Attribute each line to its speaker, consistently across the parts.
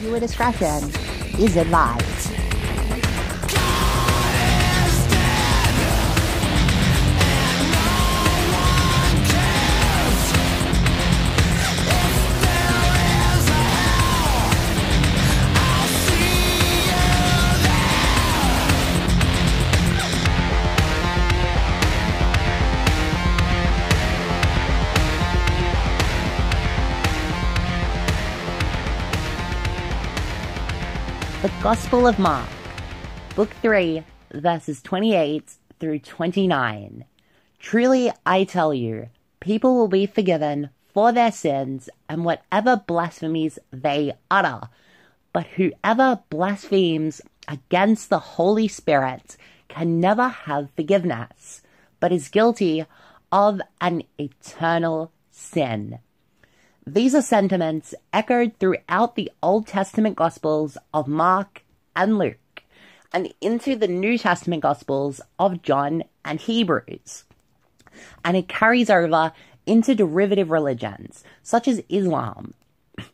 Speaker 1: Viewer discretion is advised. Gospel of Mark, Book 3, verses 28 through 29. Truly, I tell you, people will be forgiven for their sins and whatever blasphemies they utter. But whoever blasphemes against the Holy Spirit can never have forgiveness, but is guilty of an eternal sin. These are sentiments echoed throughout the Old Testament Gospels of Mark and Luke, and into the New Testament Gospels of John and Hebrews. And it carries over into derivative religions, such as Islam.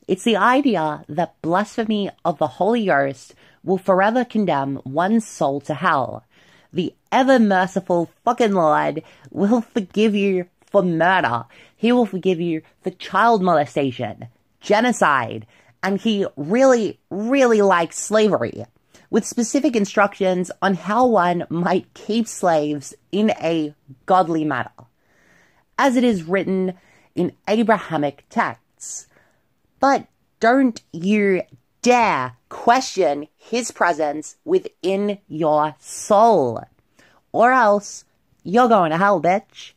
Speaker 1: It's the idea that blasphemy of the Holy Ghost will forever condemn one's soul to hell. The ever merciful fucking Lord will forgive you for murder. He will forgive you for child molestation, genocide, and he really, really likes slavery, with specific instructions on how one might keep slaves in a godly manner, as it is written in Abrahamic texts. But don't you dare question his presence within your soul, or else you're going to hell, bitch.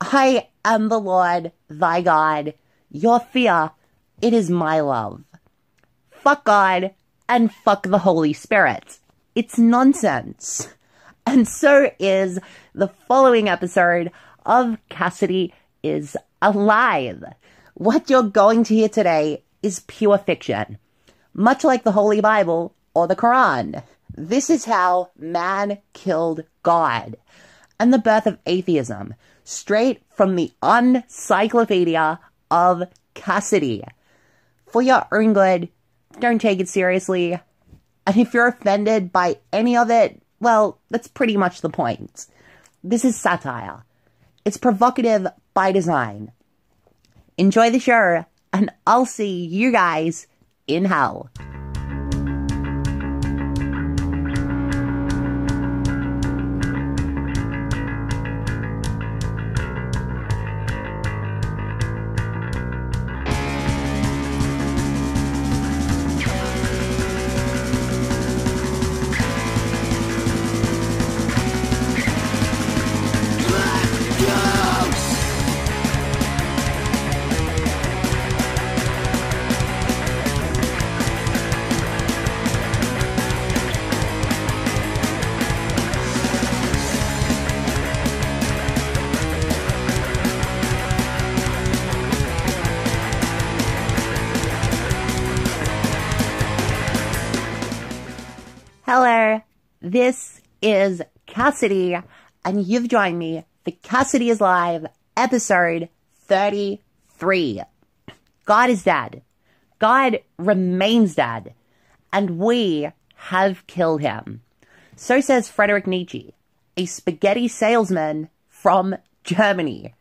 Speaker 1: I am the Lord thy God. Your fear, it is my love. Fuck God and fuck the Holy Spirit. It's nonsense. And so is the following episode of Cassidy is Alive. What you're going to hear today is pure fiction. Much like the Holy Bible or the Quran. This is how man killed God and the birth of atheism straight from the Encyclopedia of Cassidy. For your own good, don't take it seriously. And if you're offended by any of it, well, that's pretty much the point. This is satire. It's provocative by design. Enjoy the show, and I'll see you guys in hell. This is Cassidy, and you've joined me for Cassidy is Alive, episode 33. God is dead. God remains dead, and we have killed him. So says Frederick Nietzsche, a spaghetti salesman from Germany.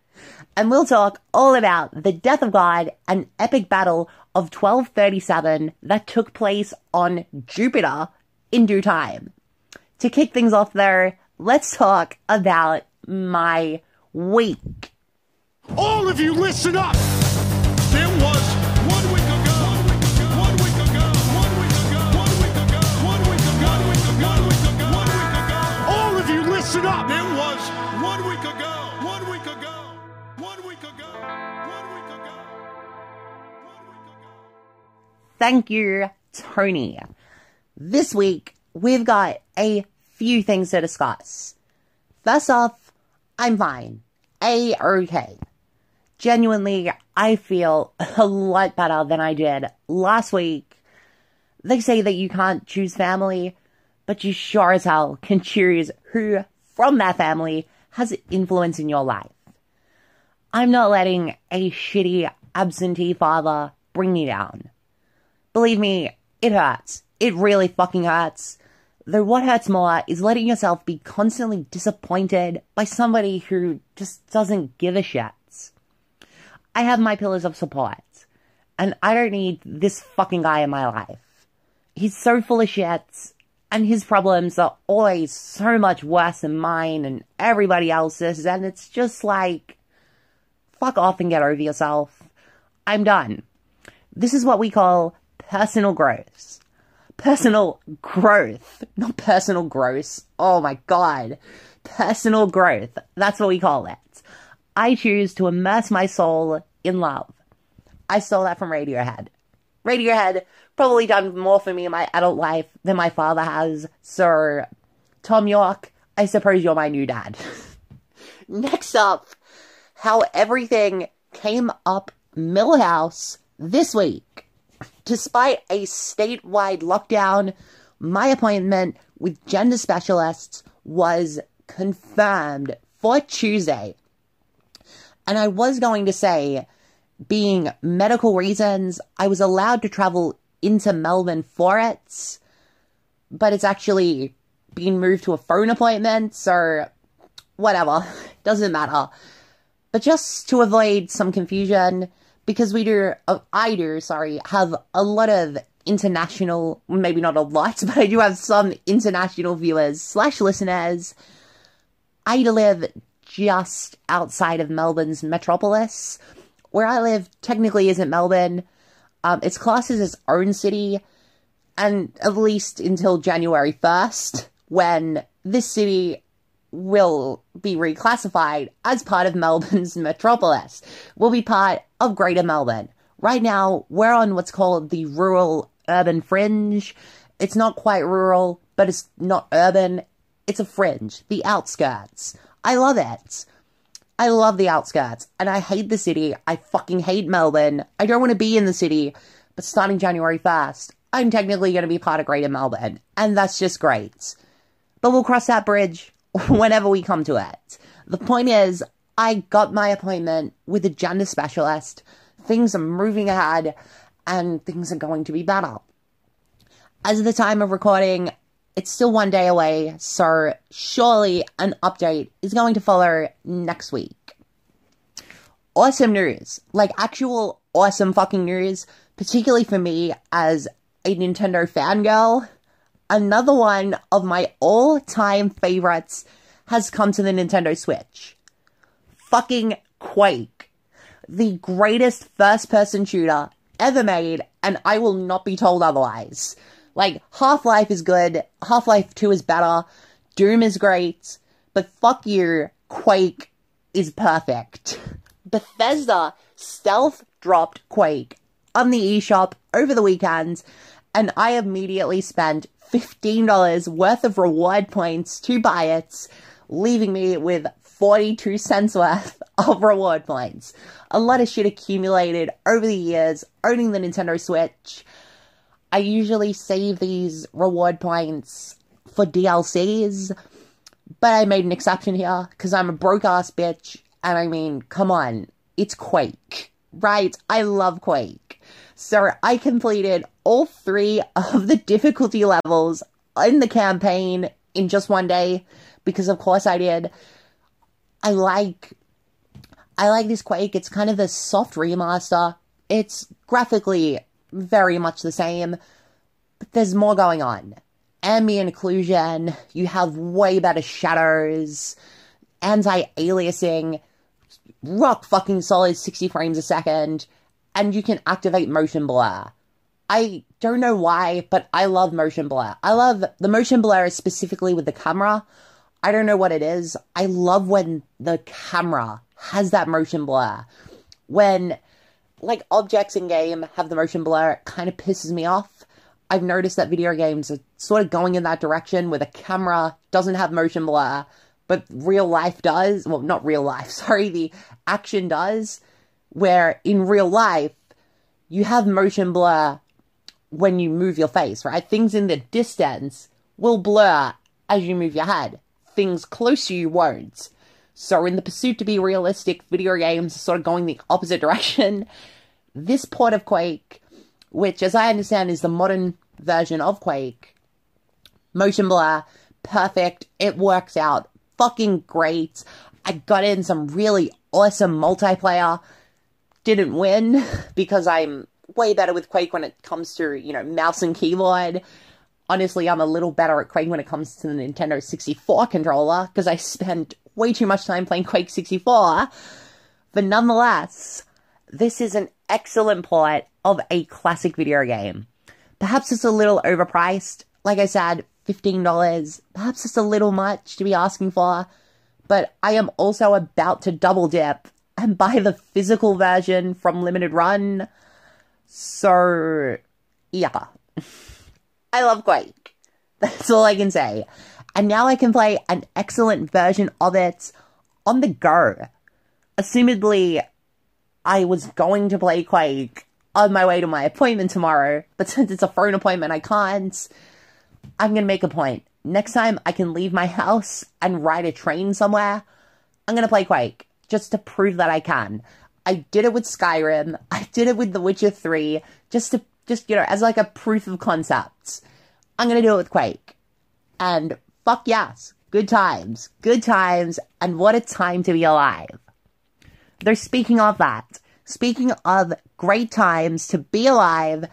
Speaker 1: And we'll talk all about the death of God, an epic battle of 1237 that took place on Jupiter in due time. To kick things off there, let's talk about my week.
Speaker 2: All of you listen up! There was one week ago, one week ago, one week ago, one week ago, one week ago, one week ago, one week ago, one week ago. All of you listen up! There was one week ago, one week ago, one week ago, one week ago, one week ago.
Speaker 1: Thank you, Tony. This week, we've got a few things to discuss. First off, I'm fine. A okay. Genuinely, I feel a lot better than I did last week. They say that you can't choose family, but you sure as hell can choose who from that family has influence in your life. I'm not letting a shitty absentee father bring me down. Believe me, It hurts. It really fucking hurts. Though what hurts more is letting yourself be constantly disappointed by somebody who just doesn't give a shit. I have my pillars of support, and I don't need this fucking guy in my life. He's so full of shit, and his problems are always so much worse than mine and everybody else's, and it's just like, fuck off and get over yourself. I'm done. This is what we call personal growth. Personal growth, not personal growth. Oh my god. Personal growth. That's what we call it. I choose to immerse my soul in love. I stole that from Radiohead. Radiohead probably done more for me in my adult life than my father has. Sir Thom Yorke, I suppose you're my new dad. Next up, how everything came up Milhouse this week. Despite a statewide lockdown, my appointment with gender specialists was confirmed for Tuesday. And I was going to say, being medical reasons, I was allowed to travel into Melbourne for it, but it's actually being moved to a phone appointment, so whatever, doesn't matter. But just to avoid some confusion, because we do, uh, I do, sorry, have a lot of international, maybe not a lot, but I do have some international viewers slash listeners. I live just outside of Melbourne's metropolis. Where I live technically isn't Melbourne. Um, it's classed as its own city, and at least until January 1st, when this city will be reclassified as part of Melbourne's metropolis, will be part of Greater Melbourne. Right now, we're on what's called the rural urban fringe. It's not quite rural, but it's not urban. It's a fringe, the outskirts. I love it. I love the outskirts and I hate the city. I fucking hate Melbourne. I don't want to be in the city, but starting January 1st, I'm technically going to be part of Greater Melbourne and that's just great. But we'll cross that bridge whenever we come to it. The point is, I got my appointment with a gender specialist. Things are moving ahead and things are going to be better. As of the time of recording, it's still one day away, so surely an update is going to follow next week. Awesome news. Like actual awesome fucking news, particularly for me as a Nintendo fangirl. Another one of my all time favorites has come to the Nintendo Switch. Fucking Quake. The greatest first person shooter ever made, and I will not be told otherwise. Like, Half Life is good, Half Life 2 is better, Doom is great, but fuck you, Quake is perfect. Bethesda stealth dropped Quake on the eShop over the weekend, and I immediately spent $15 worth of reward points to buy it, leaving me with 42 cents worth of reward points. A lot of shit accumulated over the years owning the Nintendo Switch. I usually save these reward points for DLCs, but I made an exception here because I'm a broke ass bitch. And I mean, come on, it's Quake, right? I love Quake. So I completed all three of the difficulty levels in the campaign in just one day because, of course, I did. I like. I like this Quake. It's kind of a soft remaster. It's graphically very much the same, but there's more going on. Ambient occlusion, you have way better shadows, anti-aliasing, rock fucking solid 60 frames a second, and you can activate motion blur. I don't know why, but I love motion blur. I love the motion blur is specifically with the camera. I don't know what it is. I love when the camera has that motion blur. When like objects in game have the motion blur, it kind of pisses me off. I've noticed that video games are sort of going in that direction where the camera doesn't have motion blur, but real life does. Well, not real life, sorry, the action does. Where in real life, you have motion blur when you move your face, right? Things in the distance will blur as you move your head. Things close to you won't. So, in the pursuit to be realistic, video games are sort of going the opposite direction. This port of Quake, which, as I understand, is the modern version of Quake. Motion blur, perfect. It works out fucking great. I got in some really awesome multiplayer. Didn't win because I'm way better with Quake when it comes to, you know, mouse and keyboard. Honestly, I'm a little better at Quake when it comes to the Nintendo 64 controller because I spent way too much time playing Quake 64. But nonetheless, this is an excellent port of a classic video game. Perhaps it's a little overpriced. Like I said, $15. Perhaps it's a little much to be asking for. But I am also about to double dip and buy the physical version from Limited Run. So, yeah. I love Quake. That's all I can say. And now I can play an excellent version of it on the go. Assumedly, I was going to play Quake on my way to my appointment tomorrow, but since it's a phone appointment, I can't. I'm gonna make a point. Next time I can leave my house and ride a train somewhere, I'm gonna play Quake just to prove that I can. I did it with Skyrim. I did it with The Witcher 3 just to just you know as like a proof of concept. I'm gonna do it with Quake. And fuck yes, good times, good times, and what a time to be alive. They're speaking of that. Speaking of great times to be alive,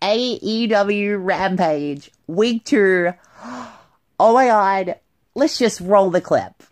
Speaker 1: AEW Rampage, week two. Oh my god, let's just roll the clip.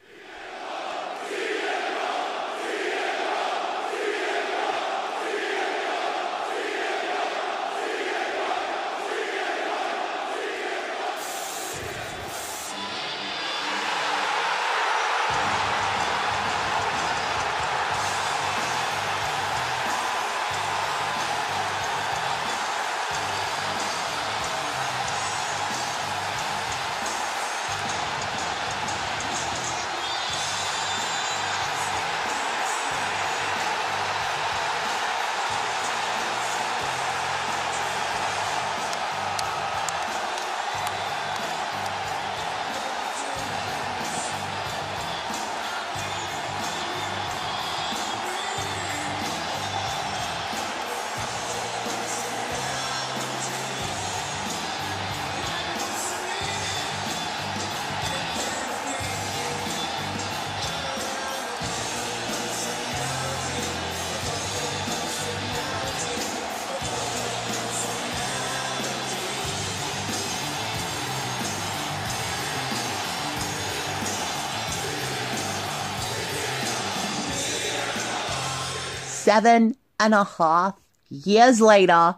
Speaker 1: Seven and a half years later,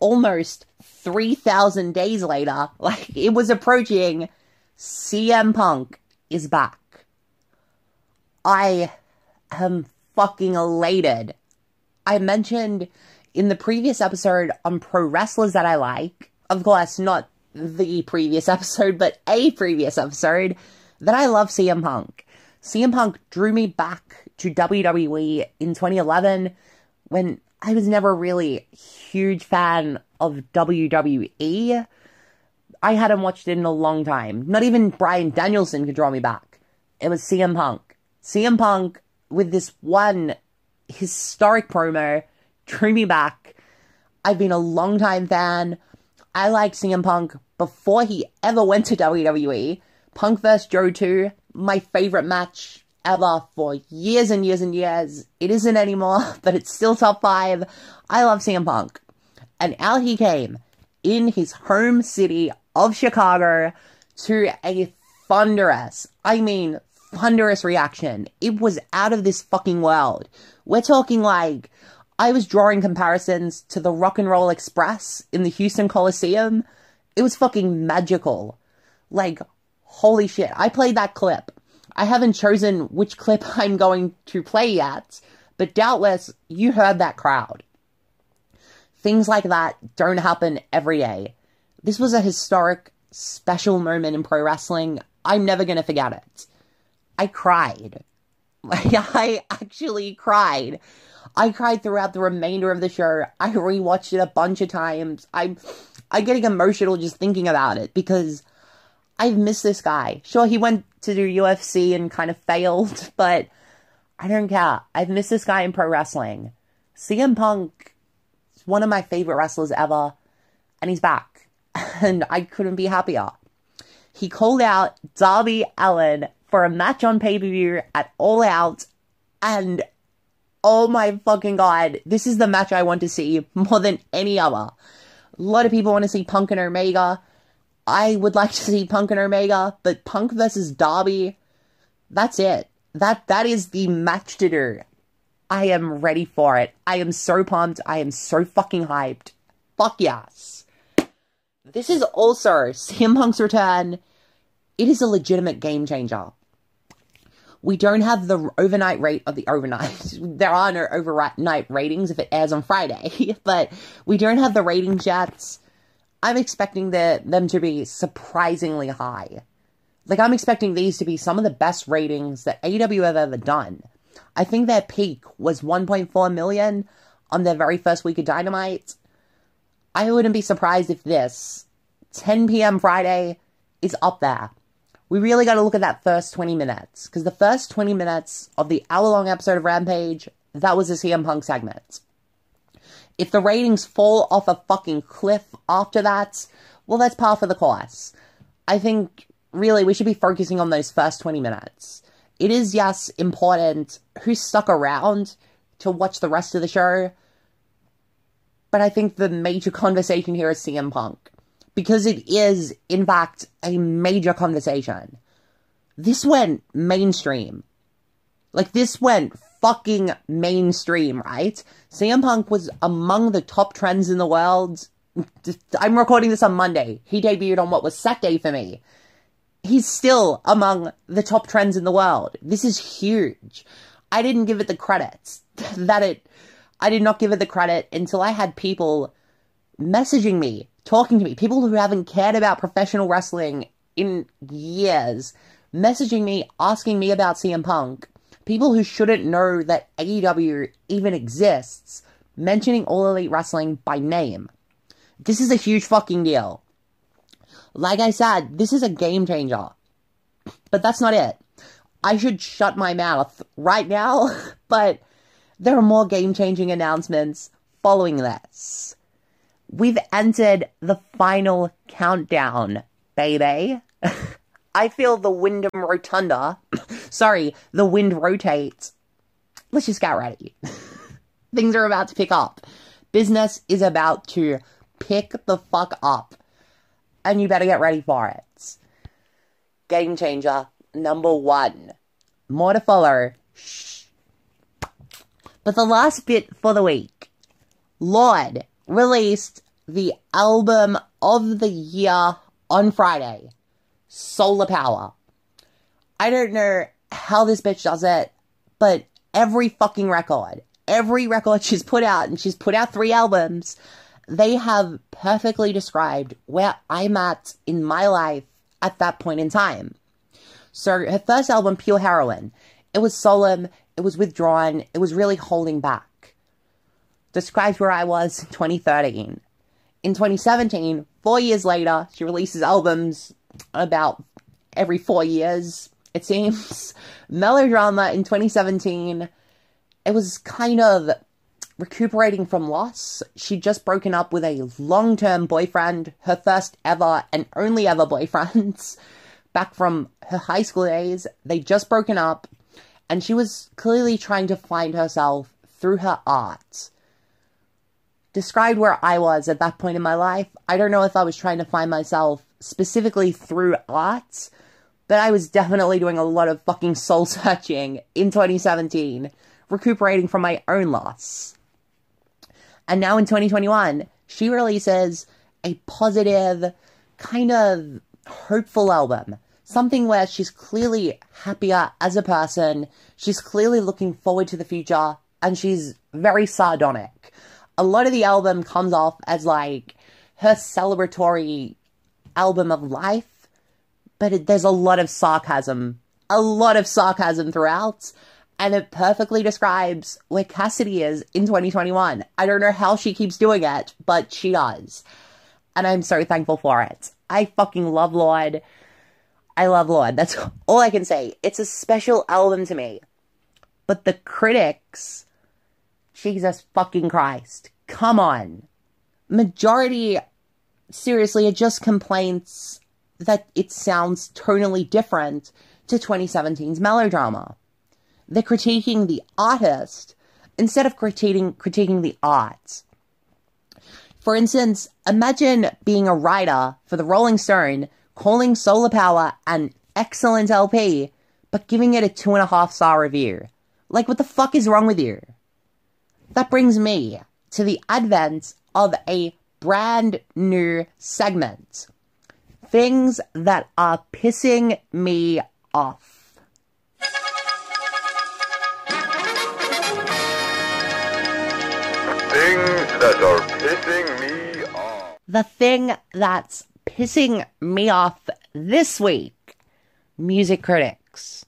Speaker 1: almost 3,000 days later, like it was approaching, CM Punk is back. I am fucking elated. I mentioned in the previous episode on pro wrestlers that I like, of course, not the previous episode, but a previous episode, that I love CM Punk. CM Punk drew me back to WWE in 2011 when I was never really a huge fan of WWE. I hadn't watched it in a long time. Not even Bryan Danielson could draw me back. It was CM Punk. CM Punk with this one historic promo drew me back. I've been a long time fan. I liked CM Punk before he ever went to WWE. Punk vs. Joe 2, my favorite match ever for years and years and years. It isn't anymore, but it's still top five. I love CM Punk. And out he came in his home city of Chicago to a thunderous, I mean, thunderous reaction. It was out of this fucking world. We're talking like, I was drawing comparisons to the Rock and Roll Express in the Houston Coliseum. It was fucking magical. Like, holy shit. I played that clip. I haven't chosen which clip I'm going to play yet, but doubtless you heard that crowd. Things like that don't happen every day. This was a historic, special moment in pro wrestling. I'm never going to forget it. I cried. I actually cried. I cried throughout the remainder of the show. I rewatched it a bunch of times. I'm, I'm getting emotional just thinking about it because I've missed this guy. Sure, he went to the UFC and kind of failed, but I don't care. I've missed this guy in pro wrestling. CM Punk is one of my favorite wrestlers ever. and he's back. And I couldn't be happier. He called out Darby Allin for a match on pay per view at All Out, and oh my fucking god, this is the match I want to see more than any other. A lot of people want to see Punk and Omega. I would like to see Punk and Omega, but Punk versus Darby, that's it. That that is the match to do. I am ready for it. I am so pumped. I am so fucking hyped. Fuck yes. This is also CM Punk's return. It is a legitimate game changer. We don't have the overnight rate of the overnight. There are no overnight ratings if it airs on Friday, but we don't have the ratings yet. I'm expecting the, them to be surprisingly high. Like, I'm expecting these to be some of the best ratings that AEW have ever done. I think their peak was 1.4 million on their very first week of Dynamite. I wouldn't be surprised if this 10 p.m. Friday is up there. We really got to look at that first 20 minutes because the first 20 minutes of the hour long episode of Rampage, that was a CM Punk segment. If the ratings fall off a fucking cliff after that, well, that's par for the course. I think really we should be focusing on those first 20 minutes. It is, yes, important who stuck around to watch the rest of the show, but I think the major conversation here is CM Punk. Because it is, in fact, a major conversation. This went mainstream. Like, this went fucking mainstream, right? CM Punk was among the top trends in the world. I'm recording this on Monday. He debuted on what was Saturday for me. He's still among the top trends in the world. This is huge. I didn't give it the credits that it I did not give it the credit until I had people messaging me, talking to me, people who haven't cared about professional wrestling in years, messaging me, asking me about CM Punk, people who shouldn't know that AEW even exists, mentioning All Elite Wrestling by name. This is a huge fucking deal. Like I said, this is a game changer. But that's not it. I should shut my mouth right now, but there are more game changing announcements following this. We've entered the final countdown, baby. I feel the Windham Rotunda. Sorry, the wind rotates. Let's just get ready. Things are about to pick up. Business is about to pick the fuck up. And you better get ready for it. Game changer number one. More to follow. Shh. But the last bit for the week. Lorde released the album of the year on Friday. Solar Power. I don't know how this bitch does it, but every fucking record, every record she's put out, and she's put out three albums, they have perfectly described where I'm at in my life at that point in time. So her first album, Pure Heroine, it was solemn, it was withdrawn, it was really holding back. Describes where I was in 2013. In 2017, four years later, she releases albums about every four years, it seems. Melodrama in 2017, it was kind of recuperating from loss. She'd just broken up with a long term boyfriend, her first ever and only ever boyfriend, back from her high school days. They'd just broken up, and she was clearly trying to find herself through her art. Described where I was at that point in my life. I don't know if I was trying to find myself specifically through art, but I was definitely doing a lot of fucking soul searching in 2017, recuperating from my own loss. And now in 2021, she releases a positive, kind of hopeful album. Something where she's clearly happier as a person, she's clearly looking forward to the future, and she's very sardonic. A lot of the album comes off as like her celebratory album of life, but it, there's a lot of sarcasm, a lot of sarcasm throughout, and it perfectly describes where Cassidy is in 2021. I don't know how she keeps doing it, but she does. And I'm so thankful for it. I fucking love Lorde. I love Lorde. That's all I can say. It's a special album to me. But the critics, Jesus fucking Christ, come on. Majority seriously are just complaints that it sounds tonally different to 2017's melodrama. They're critiquing the artist instead of critiquing critiquing the art. For instance, imagine being a writer for the Rolling Stone, calling Solar Power an excellent LP, but giving it a two and a half star review. Like, what the fuck is wrong with you? That brings me to the advent of a brand new segment. Things that are pissing me off.
Speaker 3: Things that are pissing me off.
Speaker 1: The thing that's pissing me off this week music critics.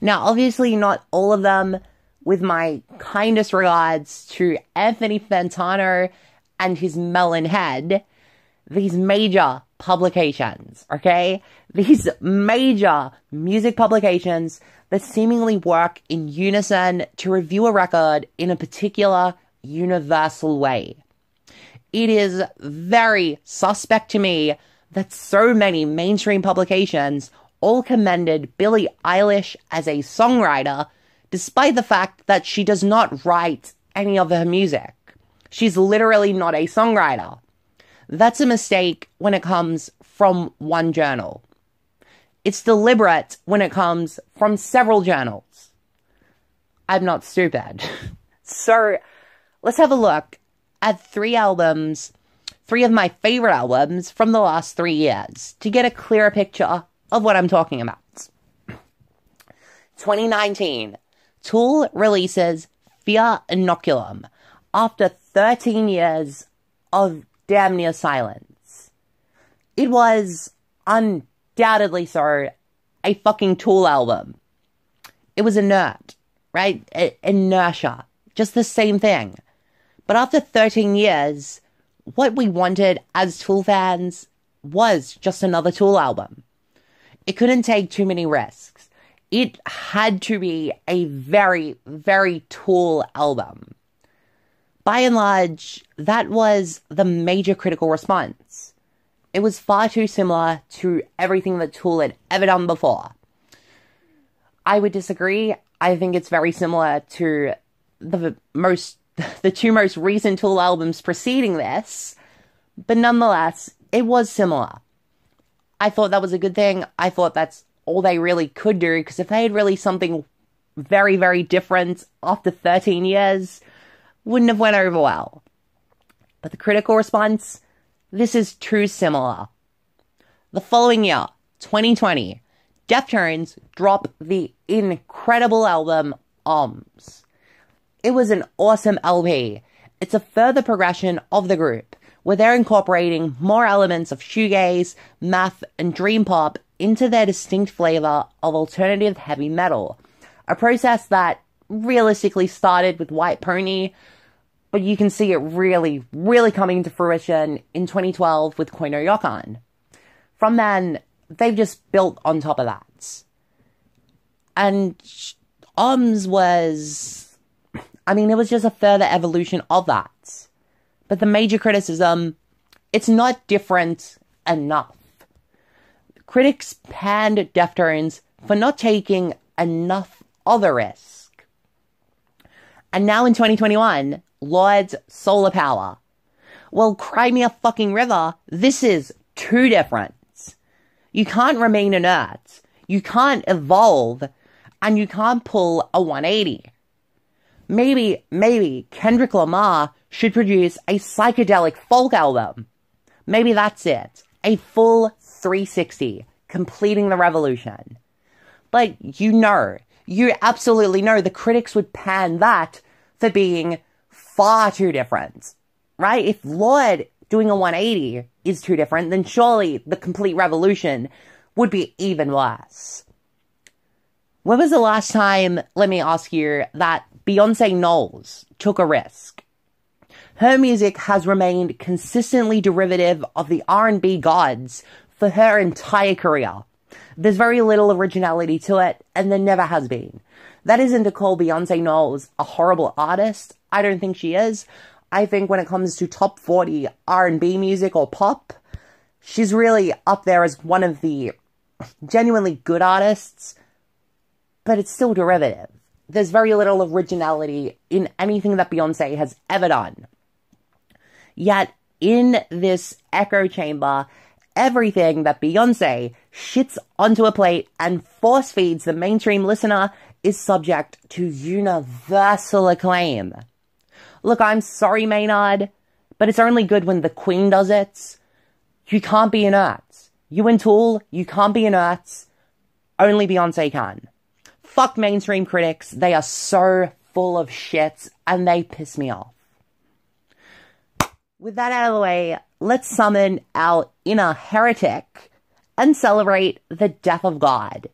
Speaker 1: Now, obviously, not all of them, with my kindest regards to Anthony Fantano and his melon head, these major publications, okay? These major music publications that seemingly work in unison to review a record in a particular universal way. It is very suspect to me that so many mainstream publications all commended Billie Eilish as a songwriter, despite the fact that she does not write any of her music. She's literally not a songwriter. That's a mistake when it comes from one journal. It's deliberate when it comes from several journals. I'm not stupid. so, let's have a look at three albums, three of my favorite albums from the last three years to get a clearer picture of what I'm talking about. 2019, Tool releases Fear Inoculum after 13 years of damn near silence. It was undoubtedly so a fucking Tool album. It was inert, right? I- inertia. Just the same thing. But after 13 years, what we wanted as Tool fans was just another Tool album. It couldn't take too many risks. It had to be a very, very Tool album. By and large, that was the major critical response. It was far too similar to everything that Tool had ever done before. I would disagree. I think it's very similar to the most, the two most recent Tool albums preceding this, but nonetheless, it was similar. I thought that was a good thing. I thought that's all they really could do because if they had released something very, very different after 13 years, wouldn't have went over well. But the critical response, this is too similar. The following year, 2020, Deftones drop the incredible album Ohms. It was an awesome LP. It's a further progression of the group, where they're incorporating more elements of shoegaze, math, and dream pop into their distinct flavor of alternative heavy metal. A process that realistically started with White Pony, but you can see it really, really coming to fruition in 2012 with Koi No Yokan. From then, they've just built on top of that. And Ohms was, I mean, it was just a further evolution of that. But the major criticism, it's not different enough. Critics panned Deftones for not taking enough a risk. And now in 2021, Lorde's Solar Power. Well, cry me a fucking river. This is too different. You can't remain inert. You can't evolve. And you can't pull a 180. Maybe, maybe Kendrick Lamar should produce a psychedelic folk album. Maybe that's it. A full 360, completing the revolution. But you know, you absolutely know the critics would pan that for being far too different, right? If Lorde doing a 180 is too different, then surely the complete revolution would be even worse. When was the last time, let me ask you, that Beyonce Knowles took a risk? Her music has remained consistently derivative of the R&B gods for her entire career. There's very little originality to it, and there never has been. That isn't to call Beyonce Knowles a horrible artist. I don't think she is. I think when it comes to top 40 R&B music or pop, She's really up there as one of the genuinely good artists, but it's still derivative. There's very little originality in anything that Beyonce has ever done. Yet, in this echo chamber, everything that Beyonce shits onto a plate and force feeds the mainstream listener is subject to universal acclaim. Look, I'm sorry, Maynard, but it's only good when the Queen does it. You can't be inert. You and Tool, you can't be inert. Only Beyonce can. Fuck mainstream critics. They are so full of shit and they piss me off. With that out of the way, let's summon our inner heretic and celebrate the death of God.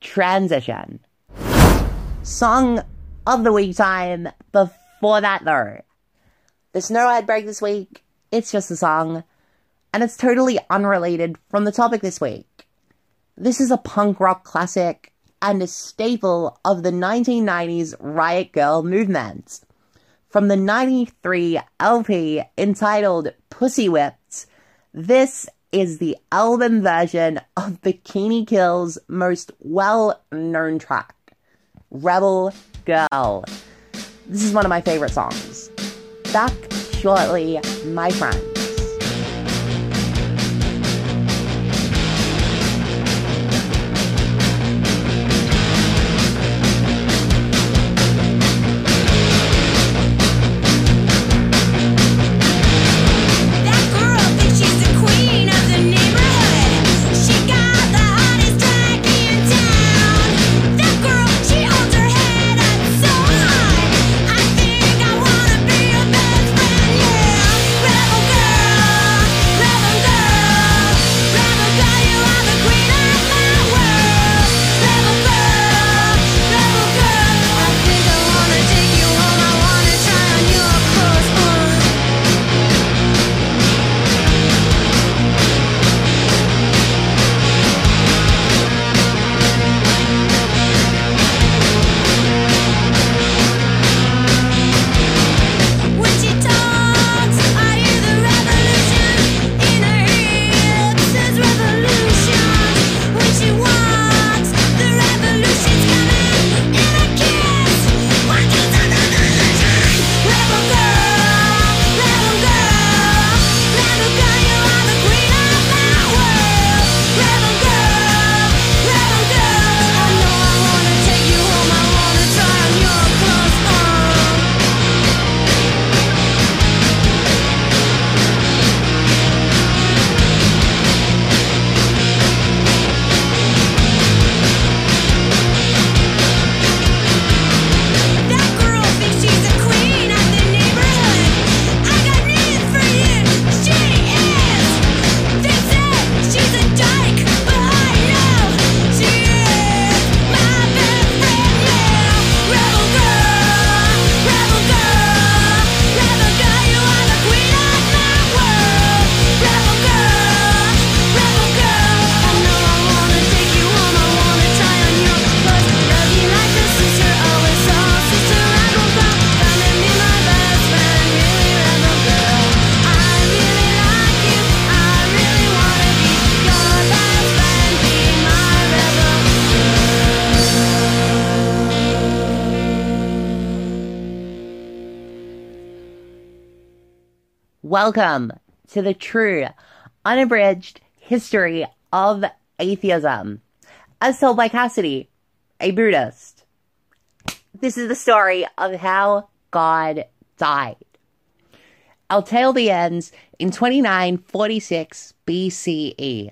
Speaker 1: Transition. Song of the week time. Before that, though, there's no ad break this week. It's just a song, and it's totally unrelated from the topic this week. This is a punk rock classic and a staple of the 1990s Riot Grrrl movement. From the 93 LP entitled Pussy Whipped, this is the album version of Bikini Kill's most well known track, Rebel Girl. This is one of my favorite songs. Back shortly, my friends. Welcome to the true, unabridged history of atheism, as told by Cassidy, a Buddhist. This is the story of how God died. Our tale begins in 2946 BCE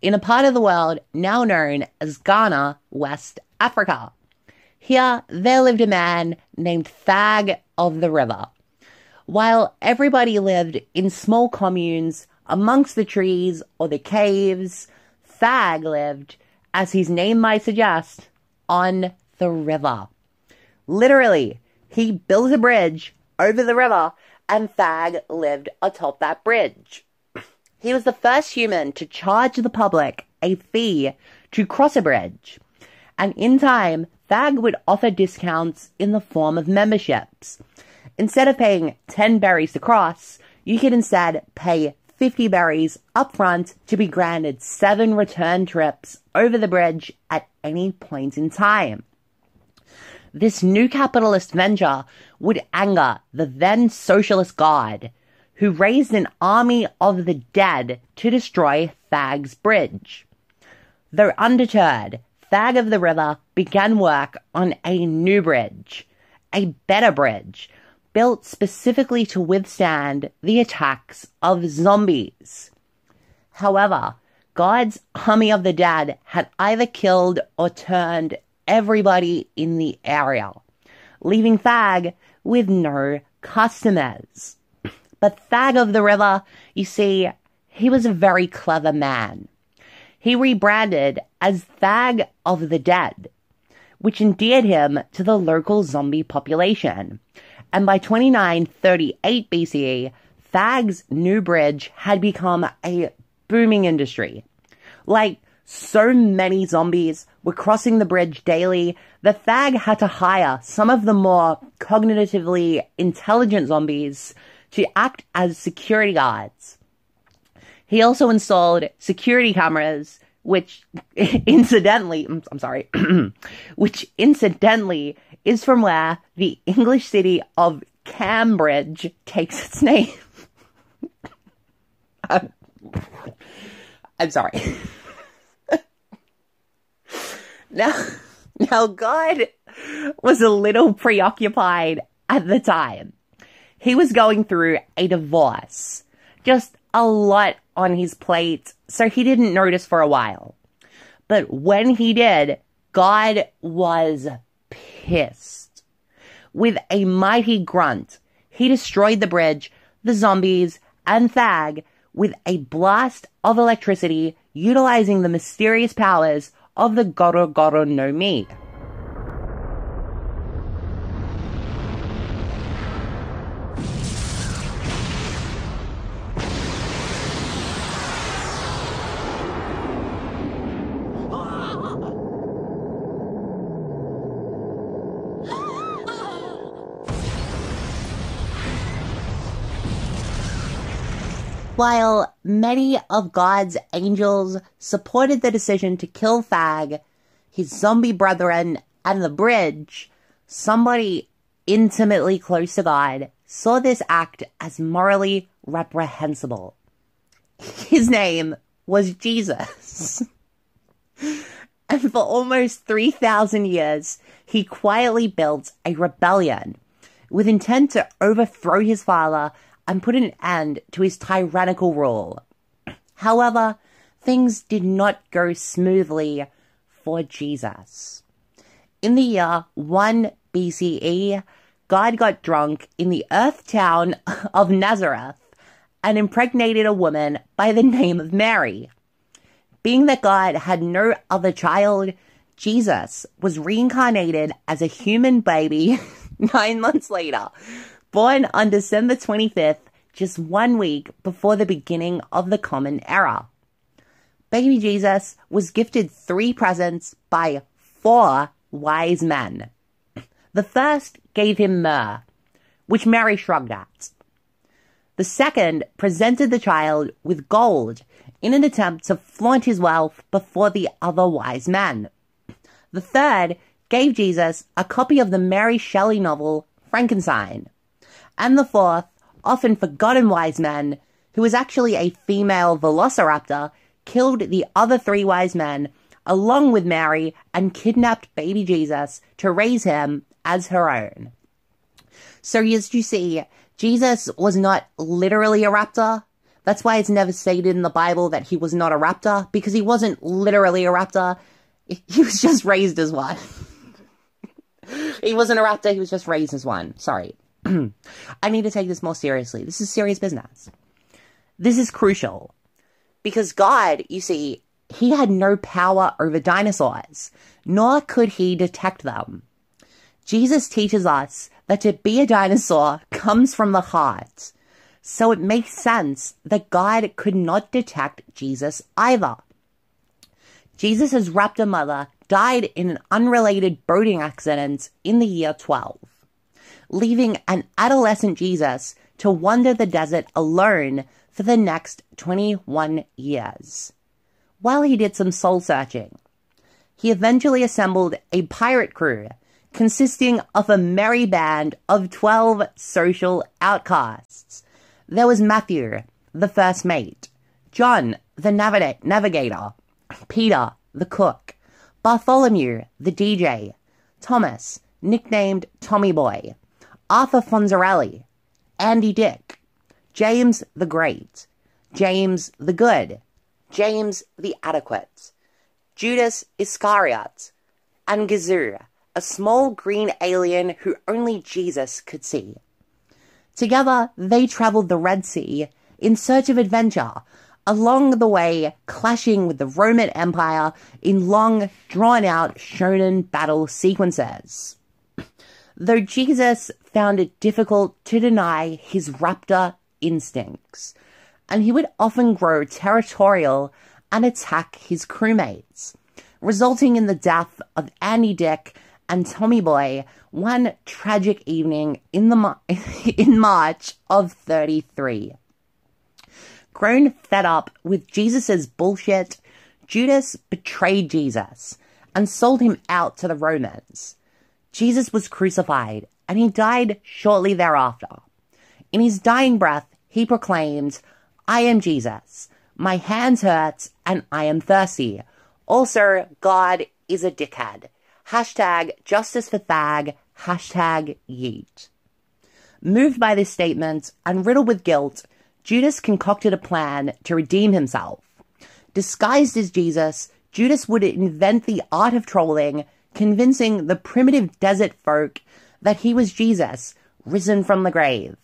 Speaker 1: in a part of the world now known as Ghana, West Africa. Here, there lived a man named Thag of the River. While everybody lived in small communes amongst the trees or the caves, Thag lived, as his name might suggest, on the river. Literally, he built a bridge over the river and Thag lived atop that bridge. He was the first human to charge the public a fee to cross a bridge. And in time, Thag would offer discounts in the form of memberships. Instead of paying 10 berries to cross, you could instead pay 50 berries up front to be granted seven return trips over the bridge at any point in time. This new capitalist venture would anger the then socialist god, who raised an army of the dead to destroy Thag's bridge. Though undeterred, Thag of the River began work on a new bridge, a better bridge, built specifically to withstand the attacks of zombies. However, God's army of the dead had either killed or turned everybody in the area, leaving Thag with no customers. But Thag of the River, you see, he was a very clever man. He rebranded as Thag of the Dead, which endeared him to the local zombie population. And by 2938 BCE, Thag's new bridge had become a booming industry. Like, so many zombies were crossing the bridge daily that Thag had to hire some of the more cognitively intelligent zombies to act as security guards. He also installed security cameras, which incidentally, I'm sorry, which incidentally is from where the English city of Cambridge takes its name. I'm, I'm sorry. now, now God was a little preoccupied at the time. He was going through a divorce. Just a lot on his plate, so he didn't notice for a while. But when he did, God was pissed. With a mighty grunt, he destroyed the bridge, the zombies, and Thag with a blast of electricity utilizing the mysterious powers of the Goro Goro no Mi. While many of God's angels supported the decision to kill Thag, his zombie brethren, and the bridge, somebody intimately close to God saw this act as morally reprehensible. His name was Jesus. and for almost 3,000 years, he quietly built a rebellion with intent to overthrow his father and put an end to his tyrannical rule. However, things did not go smoothly for Jesus. In the year 1 BCE, God got drunk in the earth town of Nazareth and impregnated a woman by the name of Mary. Being that God had no other child, Jesus was reincarnated as a human baby nine months later, born on December 25th, just one week before the beginning of the Common Era. Baby Jesus was gifted three presents by four wise men. The first gave him myrrh, which Mary shrugged at. The second presented the child with gold in an attempt to flaunt his wealth before the other wise men. The third gave Jesus a copy of the Mary Shelley novel Frankenstein. And the fourth, often forgotten wise man, who was actually a female velociraptor, killed the other three wise men along with Mary and kidnapped baby Jesus to raise him as her own. So as you see, Jesus was not literally a raptor. That's why it's never stated in the Bible that he was not a raptor, because he wasn't literally a raptor. He was just raised as one. he wasn't a raptor, he was just raised as one. Sorry. I need to take this more seriously. This is serious business. This is crucial. Because God, you see, he had no power over dinosaurs, nor could he detect them. Jesus teaches us that to be a dinosaur comes from the heart. So it makes sense that God could not detect Jesus either. Jesus' raptor mother died in an unrelated boating accident in the year 12, leaving an adolescent Jesus to wander the desert alone for the next 21 years. While he did some soul searching, he eventually assembled a pirate crew consisting of a merry band of 12 social outcasts. There was Matthew, the first mate, John, the naviga- navigator, Peter, the cook, Bartholomew, the DJ, Thomas, nicknamed Tommy Boy, Arthur Fonzarelli, Andy Dick, James the Great, James the Good, James the Adequate, Judas Iscariot, and Gazoo, a small green alien who only Jesus could see. Together, they traveled the Red Sea in search of adventure, along the way clashing with the Roman Empire in long, drawn out shonen battle sequences. Though Jesus found it difficult to deny his raptor instincts, and he would often grow territorial and attack his crewmates, resulting in the death of Andy Dick and Tommy Boy one tragic evening in the in March of 33. Grown fed up with Jesus' bullshit, Judas betrayed Jesus and sold him out to the Romans. Jesus was crucified and he died shortly thereafter. In his dying breath, he proclaimed, I am Jesus. My hands hurt and I am thirsty. Also, God is a dickhead. Hashtag justice for Thag. Hashtag yeet. Moved by this statement and riddled with guilt, Judas concocted a plan to redeem himself. Disguised as Jesus, Judas would invent the art of trolling, convincing the primitive desert folk that he was Jesus, risen from the grave.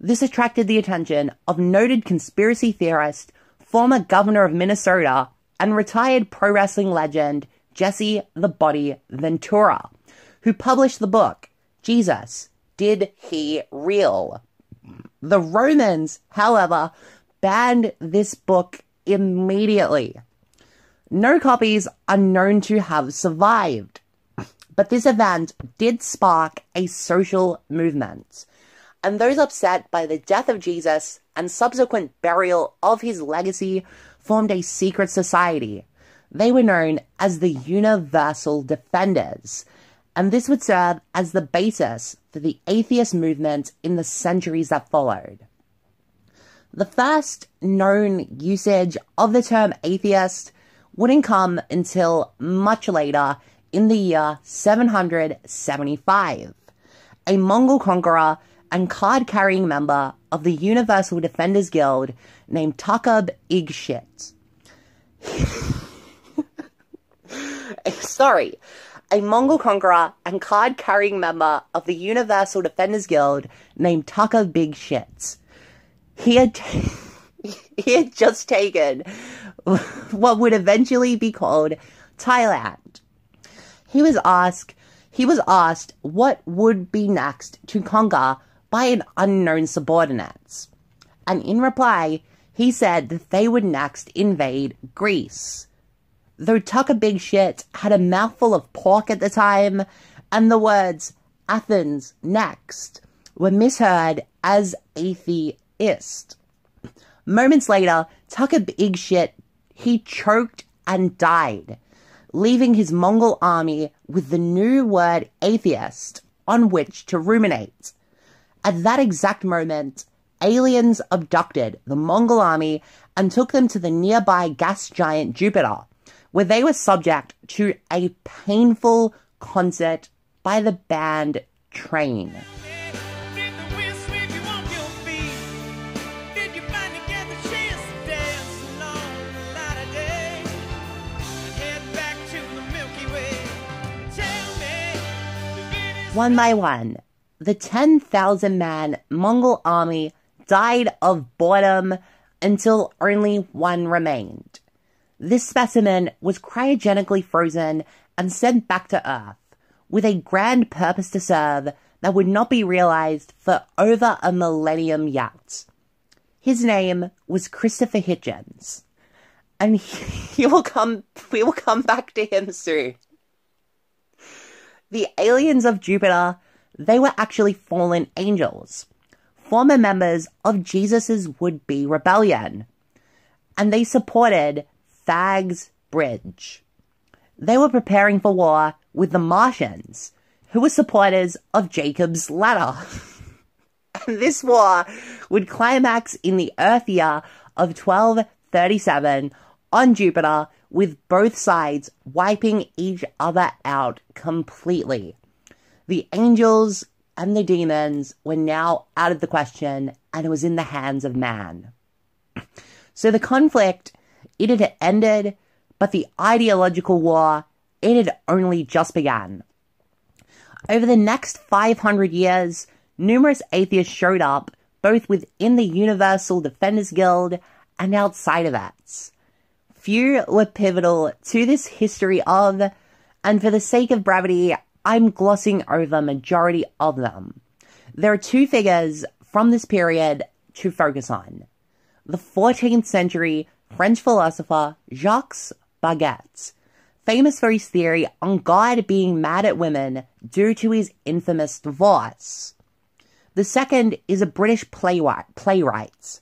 Speaker 1: This attracted the attention of noted conspiracy theorist, former governor of Minnesota, and retired pro wrestling legend Jesse the Body Ventura, who published the book, Jesus, Did He Real? The Romans, however, banned this book immediately. No copies are known to have survived, but this event did spark a social movement. And those upset by the death of Jesus and subsequent burial of his legacy formed a secret society. They were known as the Universal Defenders, and this would serve as the basis for the atheist movement in the centuries that followed. The first known usage of the term atheist wouldn't come until much later in the year 775. A Mongol conqueror and card carrying member of the Universal Defenders Guild named Takab Igshit. Sorry, a Mongol conqueror and card carrying member of the Universal Defenders Guild named Tucker Big Shits. He had, he had just taken what would eventually be called Thailand. He was asked he was asked what would be next to Conga by an unknown subordinates. And in reply, he said that they would next invade Greece. Though Tucker Big Shit had a mouthful of pork at the time, and the words Athens next were misheard as atheist. Moments later, Tucker Big Shit, he choked and died, leaving his Mongol army with the new word atheist on which to ruminate. At that exact moment, aliens abducted the Mongol army and took them to the nearby gas giant Jupiter, where they were subject to a painful concert by the band Train. One by one, the 10,000 man Mongol army died of boredom until only one remained. This specimen was cryogenically frozen and sent back to Earth with a grand purpose to serve that would not be realized for over a millennium yet. His name was Christopher Hitchens, and he will come. We will come back to him soon. The aliens of Jupiter, they were actually fallen angels. former members of Jesus' would be rebellion, and they supported Thags Bridge. They were preparing for war with the Martians, who were supporters of Jacob's Ladder. this war would climax in the Earth year of 1237 on Jupiter, with both sides wiping each other out completely. The angels and the demons were now out of the question, and it was in the hands of man. So the conflict, it had ended, but the ideological war, it had only just begun. Over the next 500 years, numerous atheists showed up, both within the Universal Defenders Guild and outside of it. Few were pivotal to this history of, and for the sake of brevity, I'm glossing over majority of them. There are two figures from this period to focus on. The 14th century French philosopher Jacques Baguette, famous for his theory on God being mad at women due to his infamous divorce. The second is a British playwright. playwright.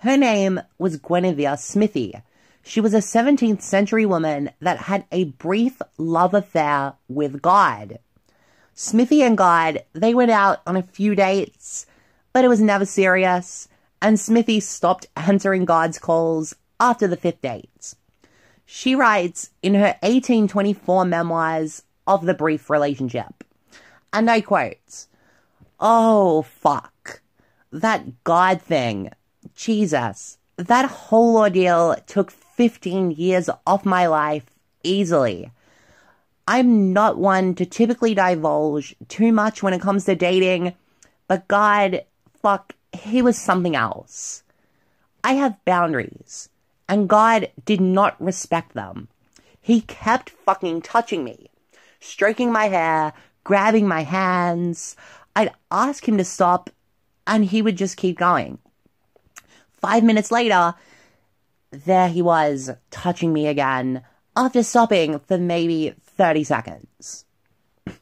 Speaker 1: Her name was Guinevere Smithy. She was a 17th century woman that had a brief love affair with God. Smithy and God, they went out on a few dates, but it was never serious, and Smithy stopped answering God's calls after the fifth date. She writes in her 1824 memoirs of the brief relationship, and I quote, Oh, fuck. That God thing. Jesus. That whole ordeal took 15 years off my life easily. I'm not one to typically divulge too much when it comes to dating, but God, fuck, he was something else. I have boundaries, and God did not respect them. He kept fucking touching me, stroking my hair, grabbing my hands. I'd ask him to stop, and he would just keep going. Five minutes later, there he was, touching me again, after stopping for maybe 30 seconds.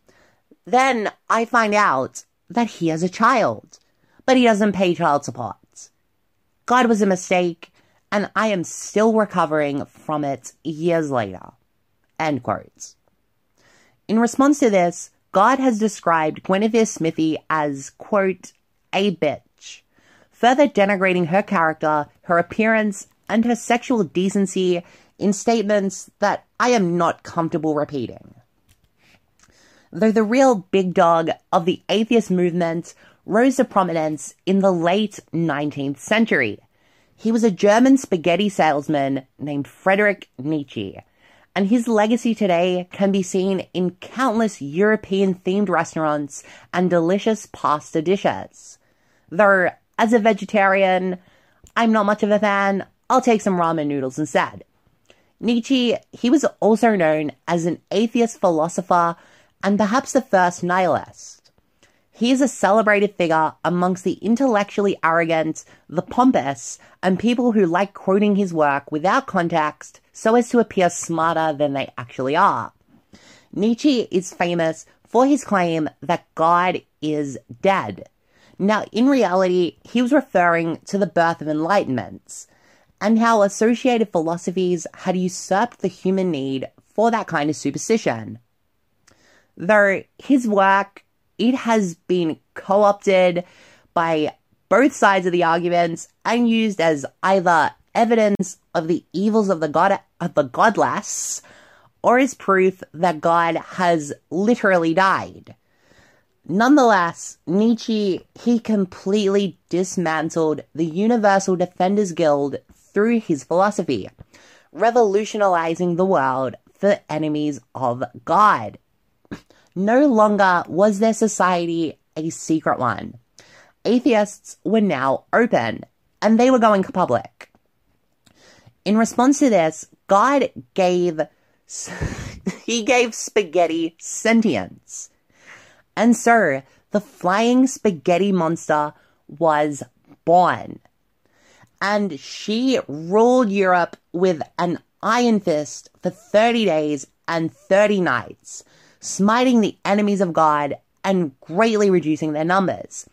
Speaker 1: Then I find out that he has a child, but he doesn't pay child support. God was a mistake, and I am still recovering from it years later. End quotes. In response to this, God has described Guinevere Smithy as, quote, a bitch, further denigrating her character, her appearance, and her sexual decency in statements that I am not comfortable repeating. Though the real big dog of the atheist movement rose to prominence in the late 19th century. He was a German spaghetti salesman named Friedrich Nietzsche, and his legacy today can be seen in countless European themed restaurants and delicious pasta dishes. Though, as a vegetarian, I'm not much of a fan, I'll take some ramen noodles instead. Nietzsche, he was also known as an atheist philosopher and perhaps the first nihilist. He is a celebrated figure amongst the intellectually arrogant, the pompous, and people who like quoting his work without context so as to appear smarter than they actually are. Nietzsche is famous for his claim that God is dead. Now, in reality, he was referring to the birth of enlightenment and how associated philosophies had usurped the human need for that kind of superstition. Though his work it has been co opted by both sides of the arguments and used as either evidence of the evils of the god of the godless or as proof that God has literally died. Nonetheless, Nietzsche he completely dismantled the Universal Defenders Guild through his philosophy, revolutionizing the world for enemies of God. No longer was their society a secret one. Atheists were now open, and they were going public. In response to this, God gave he gave spaghetti sentience. And so the flying spaghetti monster was born. And she ruled Europe with an iron fist for 30 days and 30 nights, smiting the enemies of God and greatly reducing their numbers.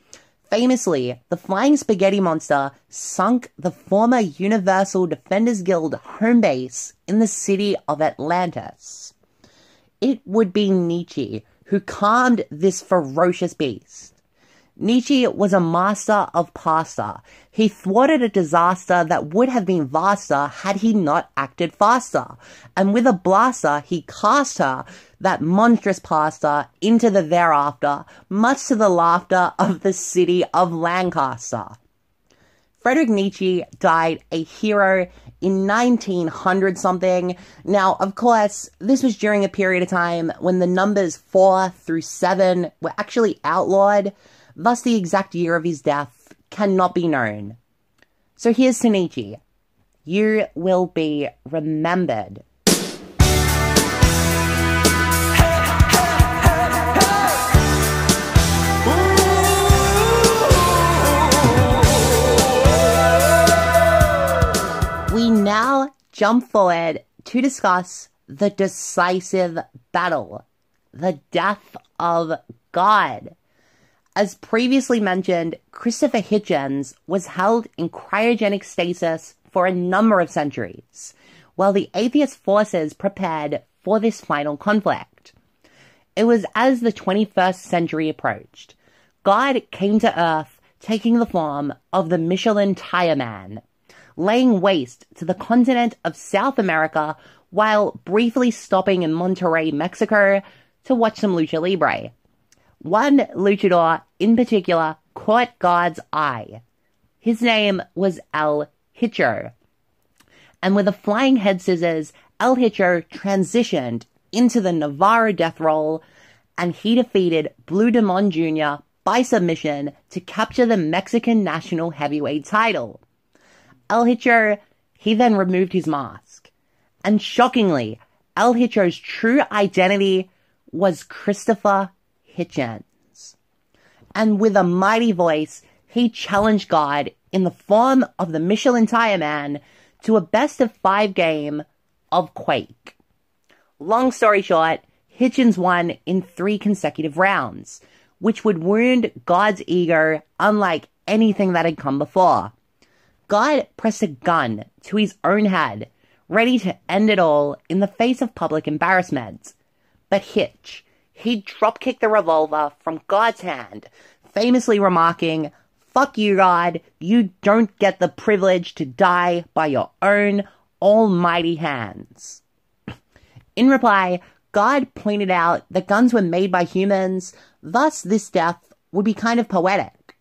Speaker 1: Famously, the flying spaghetti monster sunk the former Universal Defenders Guild home base in the city of Atlantis. It would be Nietzsche who calmed this ferocious beast. Nietzsche was a master of pasta. He thwarted a disaster that would have been vaster had he not acted faster. And with a blaster, he cast her, that monstrous pasta, into the thereafter, much to the laughter of the city of Lancaster. Frederick Nietzsche died a hero in 1900 something. Now, of course, this was during a period of time when the numbers 4 through 7 were actually outlawed, thus, the exact year of his death cannot be known. So here's Nietzsche. You will be remembered. We now jump forward to discuss the decisive battle, the death of God. As previously mentioned, Christopher Hitchens was held in cryogenic stasis for a number of centuries, while the atheist forces prepared for this final conflict. It was as the 21st century approached. God came to Earth taking the form of the Michelin Tire Man, laying waste to the continent of South America while briefly stopping in Monterrey, Mexico to watch some lucha libre. One luchador in particular caught God's eye. His name was El Hicho. And with a flying head scissors, El Hicho transitioned into the Navarro death roll and he defeated Blue Demon Jr. by submission to capture the Mexican national heavyweight title. El Hicho, he then removed his mask. And shockingly, El Hicho's true identity was Christopher Hitchens. And with a mighty voice, he challenged God in the form of the Michelin Tire Man to a best of five game of Quake. Long story short, Hitchens won in three consecutive rounds, which would wound God's ego unlike anything that had come before. God pressed a gun to his own head, ready to end it all in the face of public embarrassment. But Hitch, he dropkicked the revolver from God's hand, famously remarking, Fuck you, God, you don't get the privilege to die by your own almighty hands. In reply, God pointed out that guns were made by humans, thus, this death would be kind of poetic.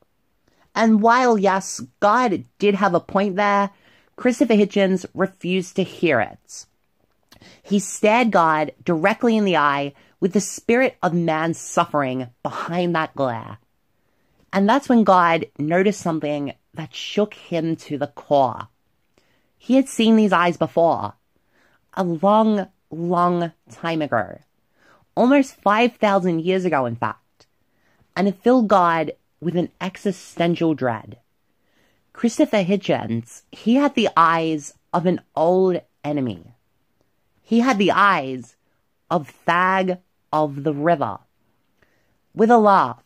Speaker 1: And while, yes, God did have a point there, Christopher Hitchens refused to hear it. He stared God directly in the eye with the spirit of man's suffering behind that glare. And that's when God noticed something that shook him to the core. He had seen these eyes before, a long, long time ago, almost 5,000 years ago, in fact, and it filled God with an existential dread. Christopher Hitchens, he had the eyes of an old enemy. He had the eyes of Thag of the River. With a laugh,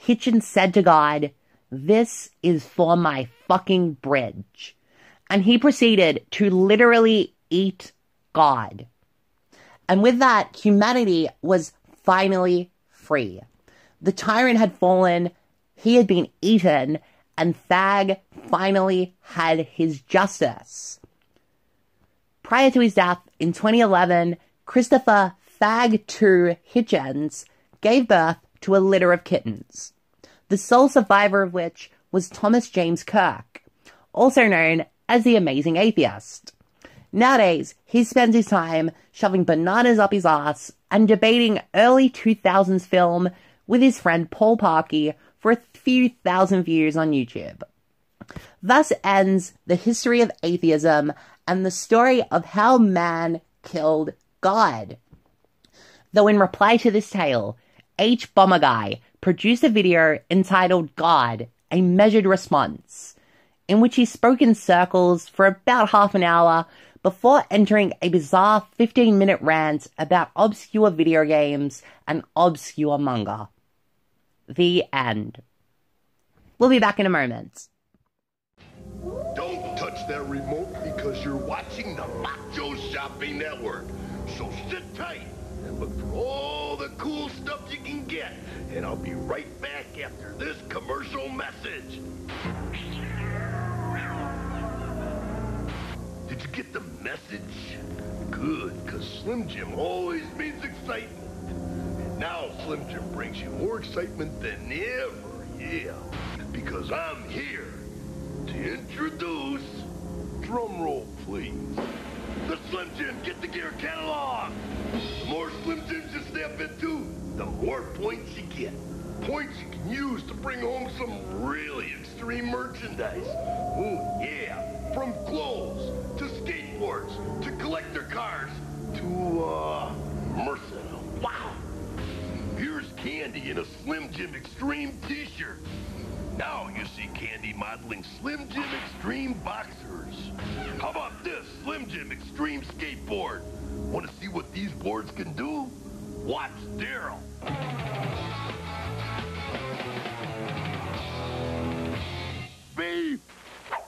Speaker 1: Hitchens said to God, This is for my fucking bridge. And he proceeded to literally eat God. And with that, humanity was finally free. The tyrant had fallen, he had been eaten, and Thag finally had his justice. Prior to his death in 2011, Christopher II Hitchens gave birth to a litter of kittens, the sole survivor of which was Thomas James Kirk, also known as the Amazing Atheist. Nowadays, he spends his time shoving bananas up his ass and debating early 2000s film with his friend Paul Parkey for a few thousand views on YouTube. Thus ends the history of atheism and the story of how man killed God. Though in reply to this tale, hbomberguy produced a video entitled God, A Measured Response, in which he spoke in circles for about half an hour before entering a bizarre 15 minute rant about obscure video games and obscure manga. The end. We'll be back in a moment.
Speaker 4: Don't touch that remote because you're watching the Macho Shopping Network. So sit tight and look for all the cool stuff you can get. And I'll be right back after this commercial message. Did you get the message? Good, because Slim Jim always means excitement. And now Slim Jim brings you more excitement than ever, yeah. Because I'm here to introduce, drum roll please, the Slim Jim Get the Gear catalog. The more Slim Jims you step into, the more points you get. Points you can use to bring home some really extreme merchandise. Ooh, yeah. From clothes to skateboards to collector cars to, uh, Mercedes. Wow. Here's Candy in a Slim Jim Extreme t-shirt. Now you see Candy modeling Slim Jim Extreme boxers. How about this Slim Jim Extreme skateboard? Want to see what these boards can do? Watch Daryl. Beef,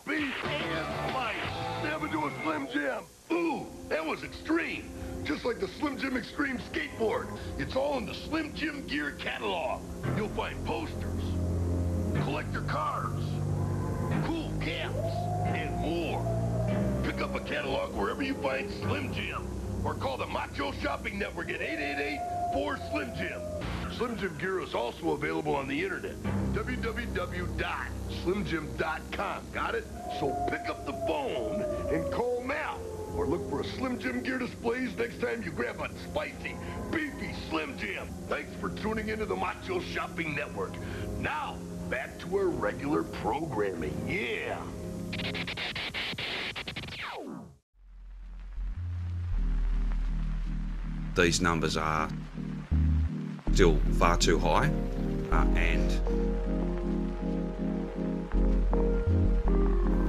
Speaker 4: beef and spice. Never do a Slim Jim. Ooh, that was extreme. Just like the Slim Jim Extreme skateboard. It's all in the Slim Jim Gear catalog. You'll find posters, collector cars, cool caps, and more. Pick up a catalog wherever you find Slim Jim. Or call the Macho Shopping Network at 888-4-SLIM Jim. Slim Jim gear is also available on the internet. www.slimjim.com. Got it? So pick up the phone and call now. Or look for a Slim Jim gear displays next time you grab a spicy, beefy Slim Jim. Thanks for tuning into the Macho Shopping Network. Now, back to our regular programming. Yeah.
Speaker 5: these numbers are still far too high uh, and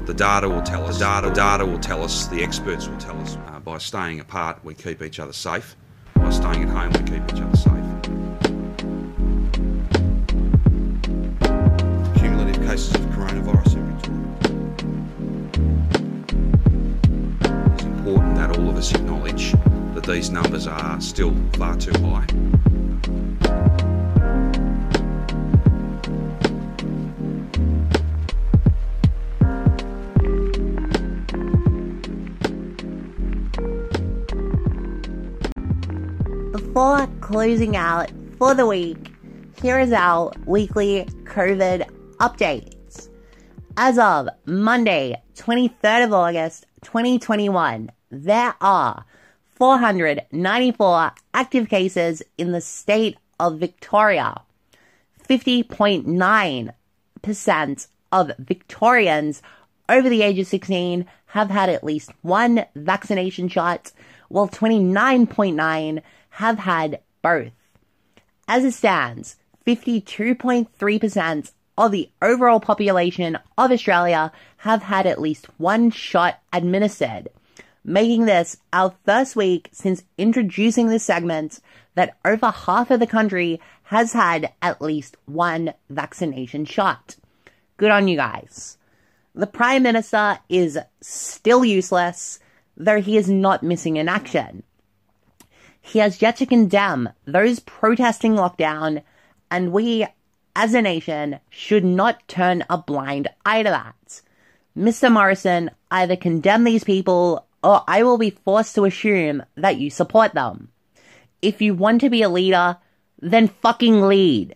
Speaker 5: the data will tell us data, data will tell us the experts will tell us uh, by staying apart we keep each other safe by staying at home we keep each other safe these numbers are still far too high.
Speaker 1: Before closing out for the week, here is our weekly COVID updates. As of Monday, 23rd of August, 2021, there are 494 active cases in the state of Victoria. 50.9% of Victorians over the age of 16 have had at least one vaccination shot, while 29.9 have had both. As it stands, 52.3% of the overall population of Australia have had at least one shot administered, making this our first week since introducing this segment that over half of the country has had at least one vaccination shot. Good on you guys. The Prime Minister is still useless, though he is not missing in action. He has yet to condemn those protesting lockdown, and we, as a nation, should not turn a blind eye to that. Mr. Morrison, either condemn these people or I will be forced to assume that you support them. If you want to be a leader, then fucking lead.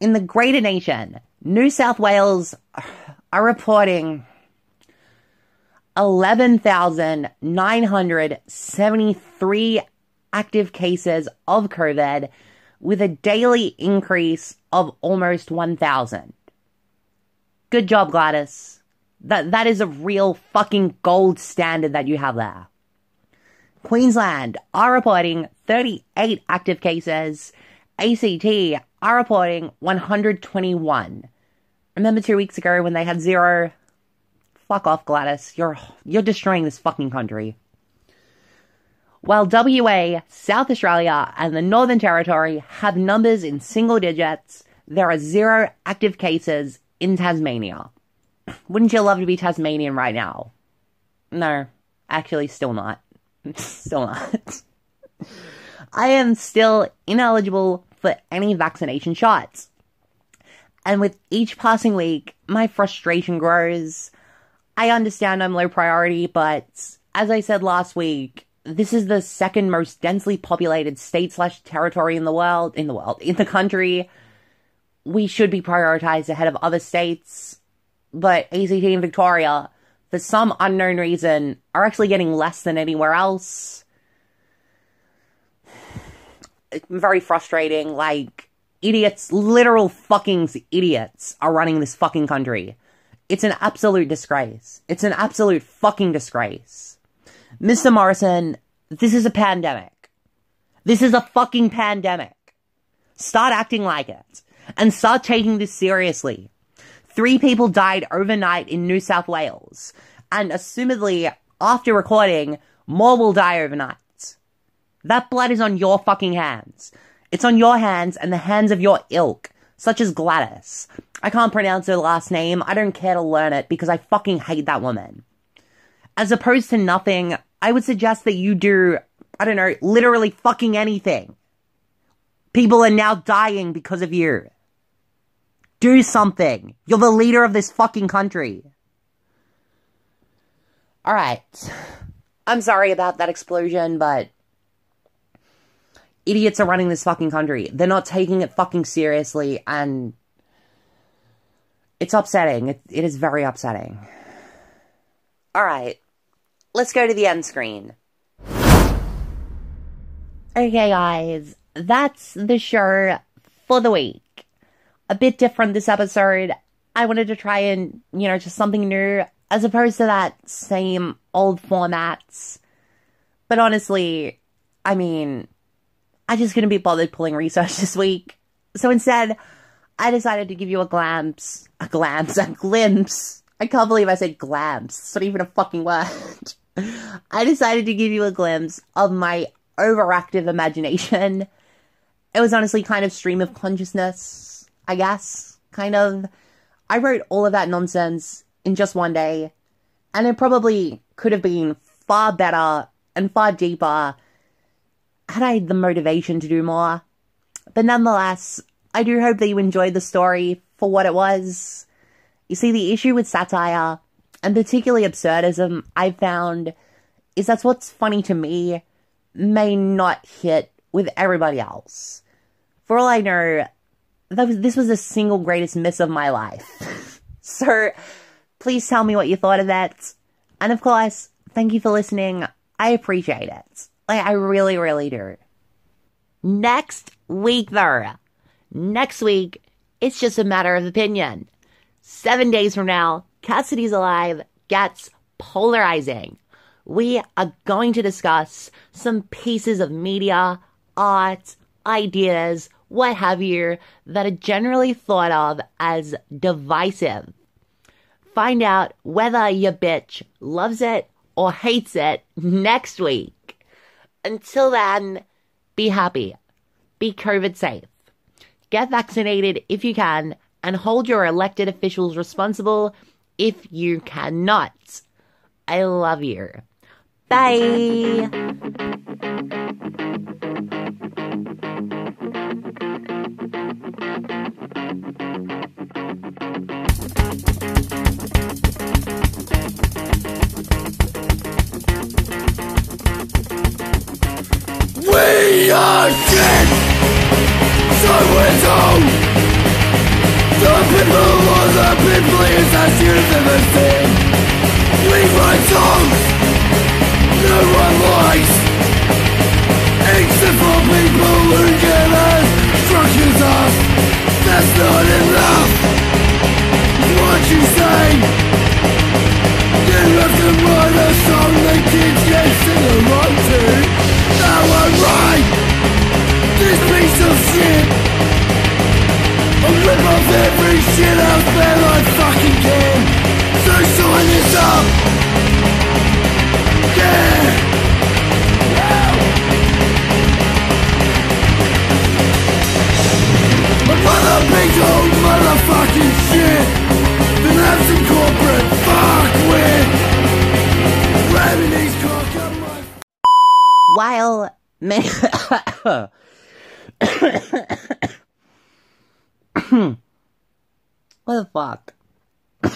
Speaker 1: In the greater nation, New South Wales are reporting 11,973 active cases of COVID with a daily increase of almost 1,000. Good job, Gladys. That, that is a real fucking gold standard that you have there. Queensland are reporting 38 active cases. ACT are reporting 121. Remember two weeks ago when they had zero? Fuck off, Gladys. You're you're destroying this fucking country. While WA, South Australia, and the Northern Territory have numbers in single digits, there are zero active cases in Tasmania. Wouldn't you love to be Tasmanian right now? No, actually, still not. still not. I am still ineligible for any vaccination shots. And with each passing week, my frustration grows. I understand I'm low priority, but as I said last week, this is the second most densely populated state slash territory in the world, in the world, in the country. We should be prioritized ahead of other states, but ACT and Victoria, for some unknown reason, are actually getting less than anywhere else. It's very frustrating. Like, idiots, literal fucking idiots, are running this fucking country. It's an absolute disgrace. It's an absolute fucking disgrace. Mr. Morrison, this is a pandemic. This is a fucking pandemic. Start acting like it. And start taking this seriously. Three people died overnight in New South Wales. And assumedly, after recording, more will die overnight. That blood is on your fucking hands. It's on your hands and the hands of your ilk, such as Gladys. I can't pronounce her last name. I don't care to learn it because I fucking hate that woman. As opposed to nothing, I would suggest that you do, I don't know, literally fucking anything. People are now dying because of you. Do something. You're the leader of this fucking country. Alright. I'm sorry about that explosion, but idiots are running this fucking country. They're not taking it fucking seriously, and it's upsetting. It, it is very upsetting. Alright, let's go to the end screen. Okay, guys, that's the show for the week. A bit different this episode. I wanted to try and, you know, just something new as opposed to that same old formats. But honestly, I mean, I just couldn't be bothered pulling research this week. So instead, I decided to give you a glimpse, a glimpse, a glimpse. I can't believe I said glimpse. It's not even a fucking word. I decided to give you a glimpse of my overactive imagination. It was honestly kind of stream of consciousness, I guess. Kind of. I wrote all of that nonsense in just one day, and it probably could have been far better and far deeper had I the motivation to do more. But nonetheless, I do hope that you enjoyed the story for what it was. You see, the issue with satire, and particularly absurdism, I found is that's what's funny to me may not hit with everybody else. For all I know, was, this was the single greatest miss of my life. so, please tell me what you thought of that. And of course, thank you for listening. I appreciate it. Like, I really, really do. Next week, though. Next week, it's just a matter of opinion. Seven days from now, Cassidy's Alive gets polarizing. We are going to discuss some pieces of media, art, ideas, what have you, that are generally thought of as divisive. Find out whether your bitch loves it or hates it next week. Until then, be happy, be COVID safe, get vaccinated if you can, and hold your elected officials responsible if you cannot. I love you. Bye.
Speaker 2: We are dead! So it's all The people or the people is as you've ever seen We write songs No one likes Except for people who get us Structures us That's not enough along Now I'm This piece of shit. I rip off every shit out there
Speaker 1: While many. what the fuck? I'm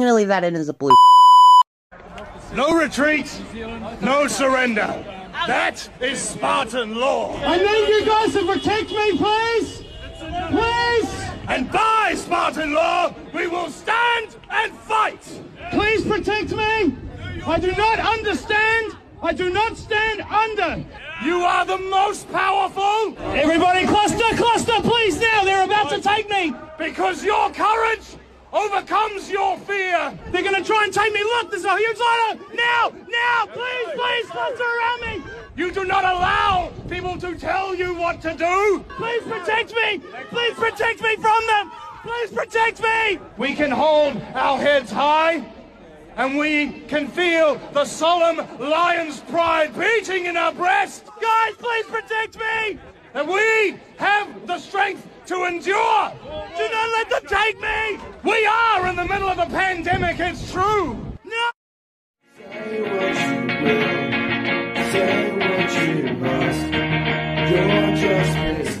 Speaker 1: gonna leave that in as a blue.
Speaker 6: No retreat, no surrender. That is Spartan law.
Speaker 7: I need you guys to protect me, please! Please!
Speaker 6: And by Spartan law, we will stand and fight.
Speaker 7: Please protect me! I do not understand! I do not stand under!
Speaker 6: You are the most powerful
Speaker 7: Everybody cluster, cluster, please now! They're about to take me!
Speaker 6: because your courage overcomes your fear.
Speaker 7: They're gonna try and take me! Look, there's a huge ladder! Now! Now! Please, please, cluster around me!
Speaker 6: You do not allow people to tell you what to do.
Speaker 7: Please protect me! Please protect me from them! Please protect me!
Speaker 6: We can hold our heads high and we can feel the solemn lion's pride beating in our breast.
Speaker 7: Guys, please protect me!
Speaker 6: And we have the strength to endure.
Speaker 7: Do not let them take me!
Speaker 6: We are in the middle of a pandemic, it's true.
Speaker 7: No! Say what you will, say what you must. You're just missing.